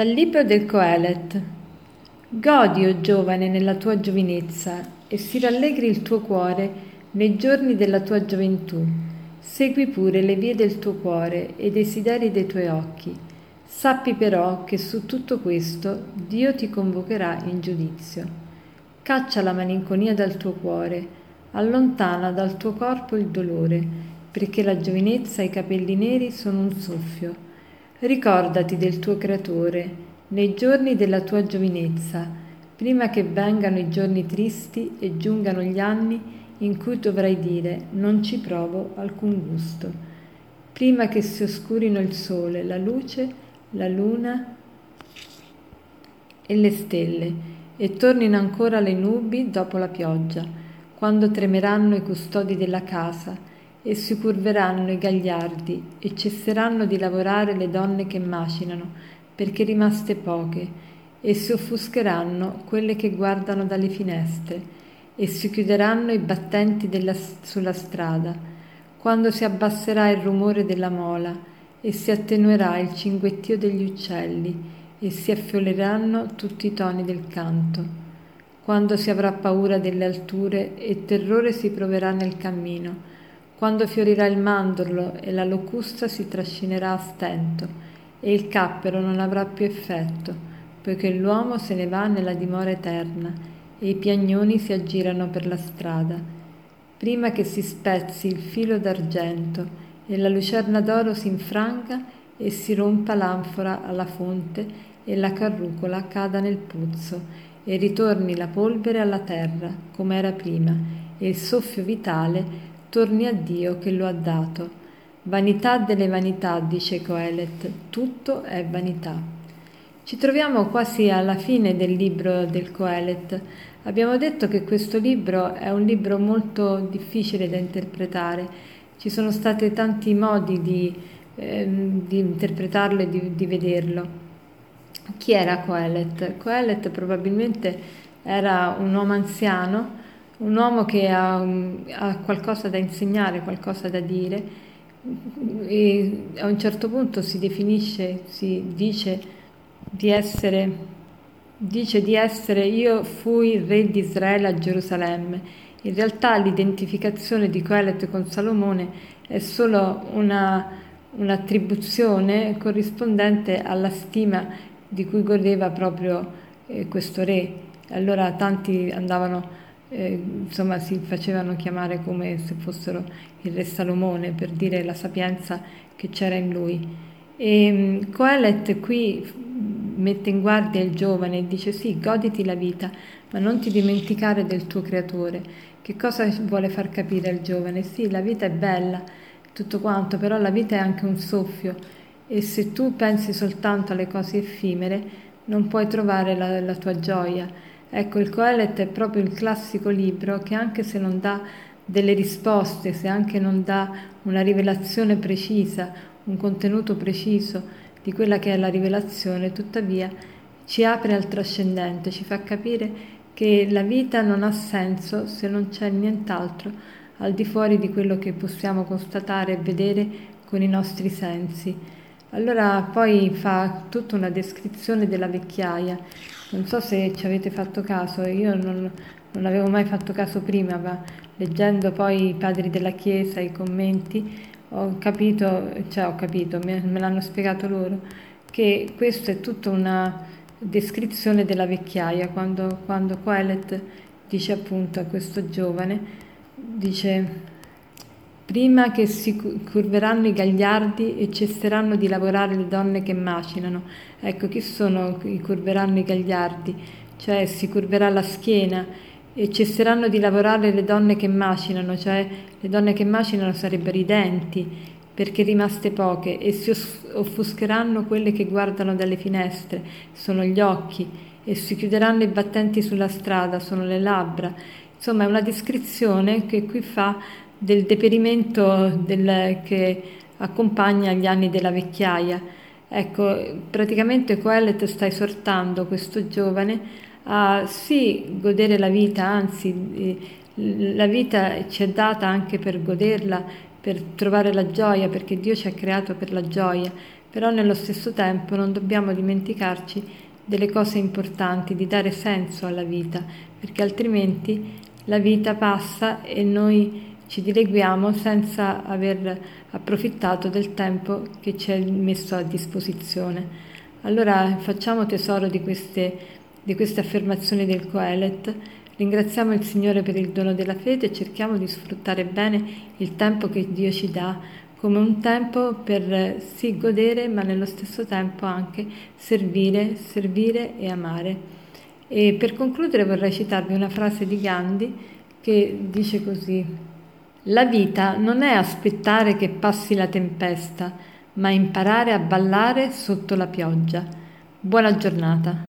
Dal libro del Coelet. Godi, o giovane, nella tua giovinezza e si rallegri il tuo cuore nei giorni della tua gioventù. Segui pure le vie del tuo cuore e i desideri dei tuoi occhi. Sappi però che su tutto questo Dio ti convocherà in giudizio. Caccia la malinconia dal tuo cuore, allontana dal tuo corpo il dolore, perché la giovinezza e i capelli neri sono un soffio Ricordati del tuo Creatore nei giorni della tua giovinezza, prima che vengano i giorni tristi e giungano gli anni in cui dovrai dire non ci provo alcun gusto, prima che si oscurino il sole, la luce, la luna e le stelle e tornino ancora le nubi dopo la pioggia, quando tremeranno i custodi della casa e si curveranno i gagliardi e cesseranno di lavorare le donne che macinano, perché rimaste poche, e si offuscheranno quelle che guardano dalle finestre, e si chiuderanno i battenti della, sulla strada, quando si abbasserà il rumore della mola, e si attenuerà il cinguettio degli uccelli, e si affioleranno tutti i toni del canto. Quando si avrà paura delle alture e terrore si proverà nel cammino, quando fiorirà il mandorlo e la locusta si trascinerà a stento e il cappero non avrà più effetto, poiché l'uomo se ne va nella dimora eterna e i piagnoni si aggirano per la strada. Prima che si spezzi il filo d'argento e la lucerna d'oro si infranga e si rompa l'anfora alla fonte e la carrucola cada nel puzzo e ritorni la polvere alla terra come era prima e il soffio vitale torni a Dio che lo ha dato. Vanità delle vanità, dice Coelet, tutto è vanità. Ci troviamo quasi alla fine del libro del Coelet. Abbiamo detto che questo libro è un libro molto difficile da interpretare. Ci sono stati tanti modi di, eh, di interpretarlo e di, di vederlo. Chi era Coelet? Coelet probabilmente era un uomo anziano un uomo che ha, ha, qualcosa da insegnare, qualcosa da dire e a un certo punto si definisce, si dice di essere, dice di essere io fui il re di Israele a Gerusalemme. In realtà l'identificazione di Coelet con Salomone è solo una, un'attribuzione corrispondente alla stima di cui godeva proprio eh, questo re. Allora tanti andavano eh, insomma si facevano chiamare come se fossero il re Salomone per dire la sapienza che c'era in lui. E mm, Coelet qui mette in guardia il giovane e dice sì, goditi la vita, ma non ti dimenticare del tuo creatore. Che cosa vuole far capire al giovane? Sì, la vita è bella, tutto quanto, però la vita è anche un soffio e se tu pensi soltanto alle cose effimere non puoi trovare la, la tua gioia Ecco, il Coelet è proprio il classico libro che anche se non dà delle risposte, se anche non dà una rivelazione precisa, un contenuto preciso di quella che è la rivelazione, tuttavia ci apre al trascendente, ci fa capire che la vita non ha senso se non c'è nient'altro al di fuori di quello che possiamo constatare e vedere con i nostri sensi. Allora poi fa tutta una descrizione della vecchiaia. Non so se ci avete fatto caso, io non, non avevo mai fatto caso prima, ma leggendo poi i padri della Chiesa, i commenti, ho capito, cioè ho capito, me, me l'hanno spiegato loro, che questa è tutta una descrizione della vecchiaia, quando, quando Coelet dice appunto a questo giovane, dice prima che si curveranno i gagliardi e cesseranno di lavorare le donne che macinano. Ecco, chi sono i curveranno i gagliardi? Cioè si curverà la schiena e cesseranno di lavorare le donne che macinano, cioè le donne che macinano sarebbero i denti, perché rimaste poche, e si offuscheranno quelle che guardano dalle finestre, sono gli occhi, e si chiuderanno i battenti sulla strada, sono le labbra. Insomma, è una descrizione che qui fa del deperimento del, che accompagna gli anni della vecchiaia. Ecco, praticamente Coelet sta esortando questo giovane a sì godere la vita, anzi la vita ci è data anche per goderla, per trovare la gioia, perché Dio ci ha creato per la gioia, però nello stesso tempo non dobbiamo dimenticarci delle cose importanti, di dare senso alla vita, perché altrimenti la vita passa e noi ci dileguiamo senza aver approfittato del tempo che ci è messo a disposizione. Allora facciamo tesoro di queste, di queste affermazioni del Coelet, ringraziamo il Signore per il dono della fede e cerchiamo di sfruttare bene il tempo che Dio ci dà come un tempo per sì godere ma nello stesso tempo anche servire, servire e amare. E per concludere vorrei citarvi una frase di Gandhi che dice così La vita non è aspettare che passi la tempesta, ma imparare a ballare sotto la pioggia. Buona giornata.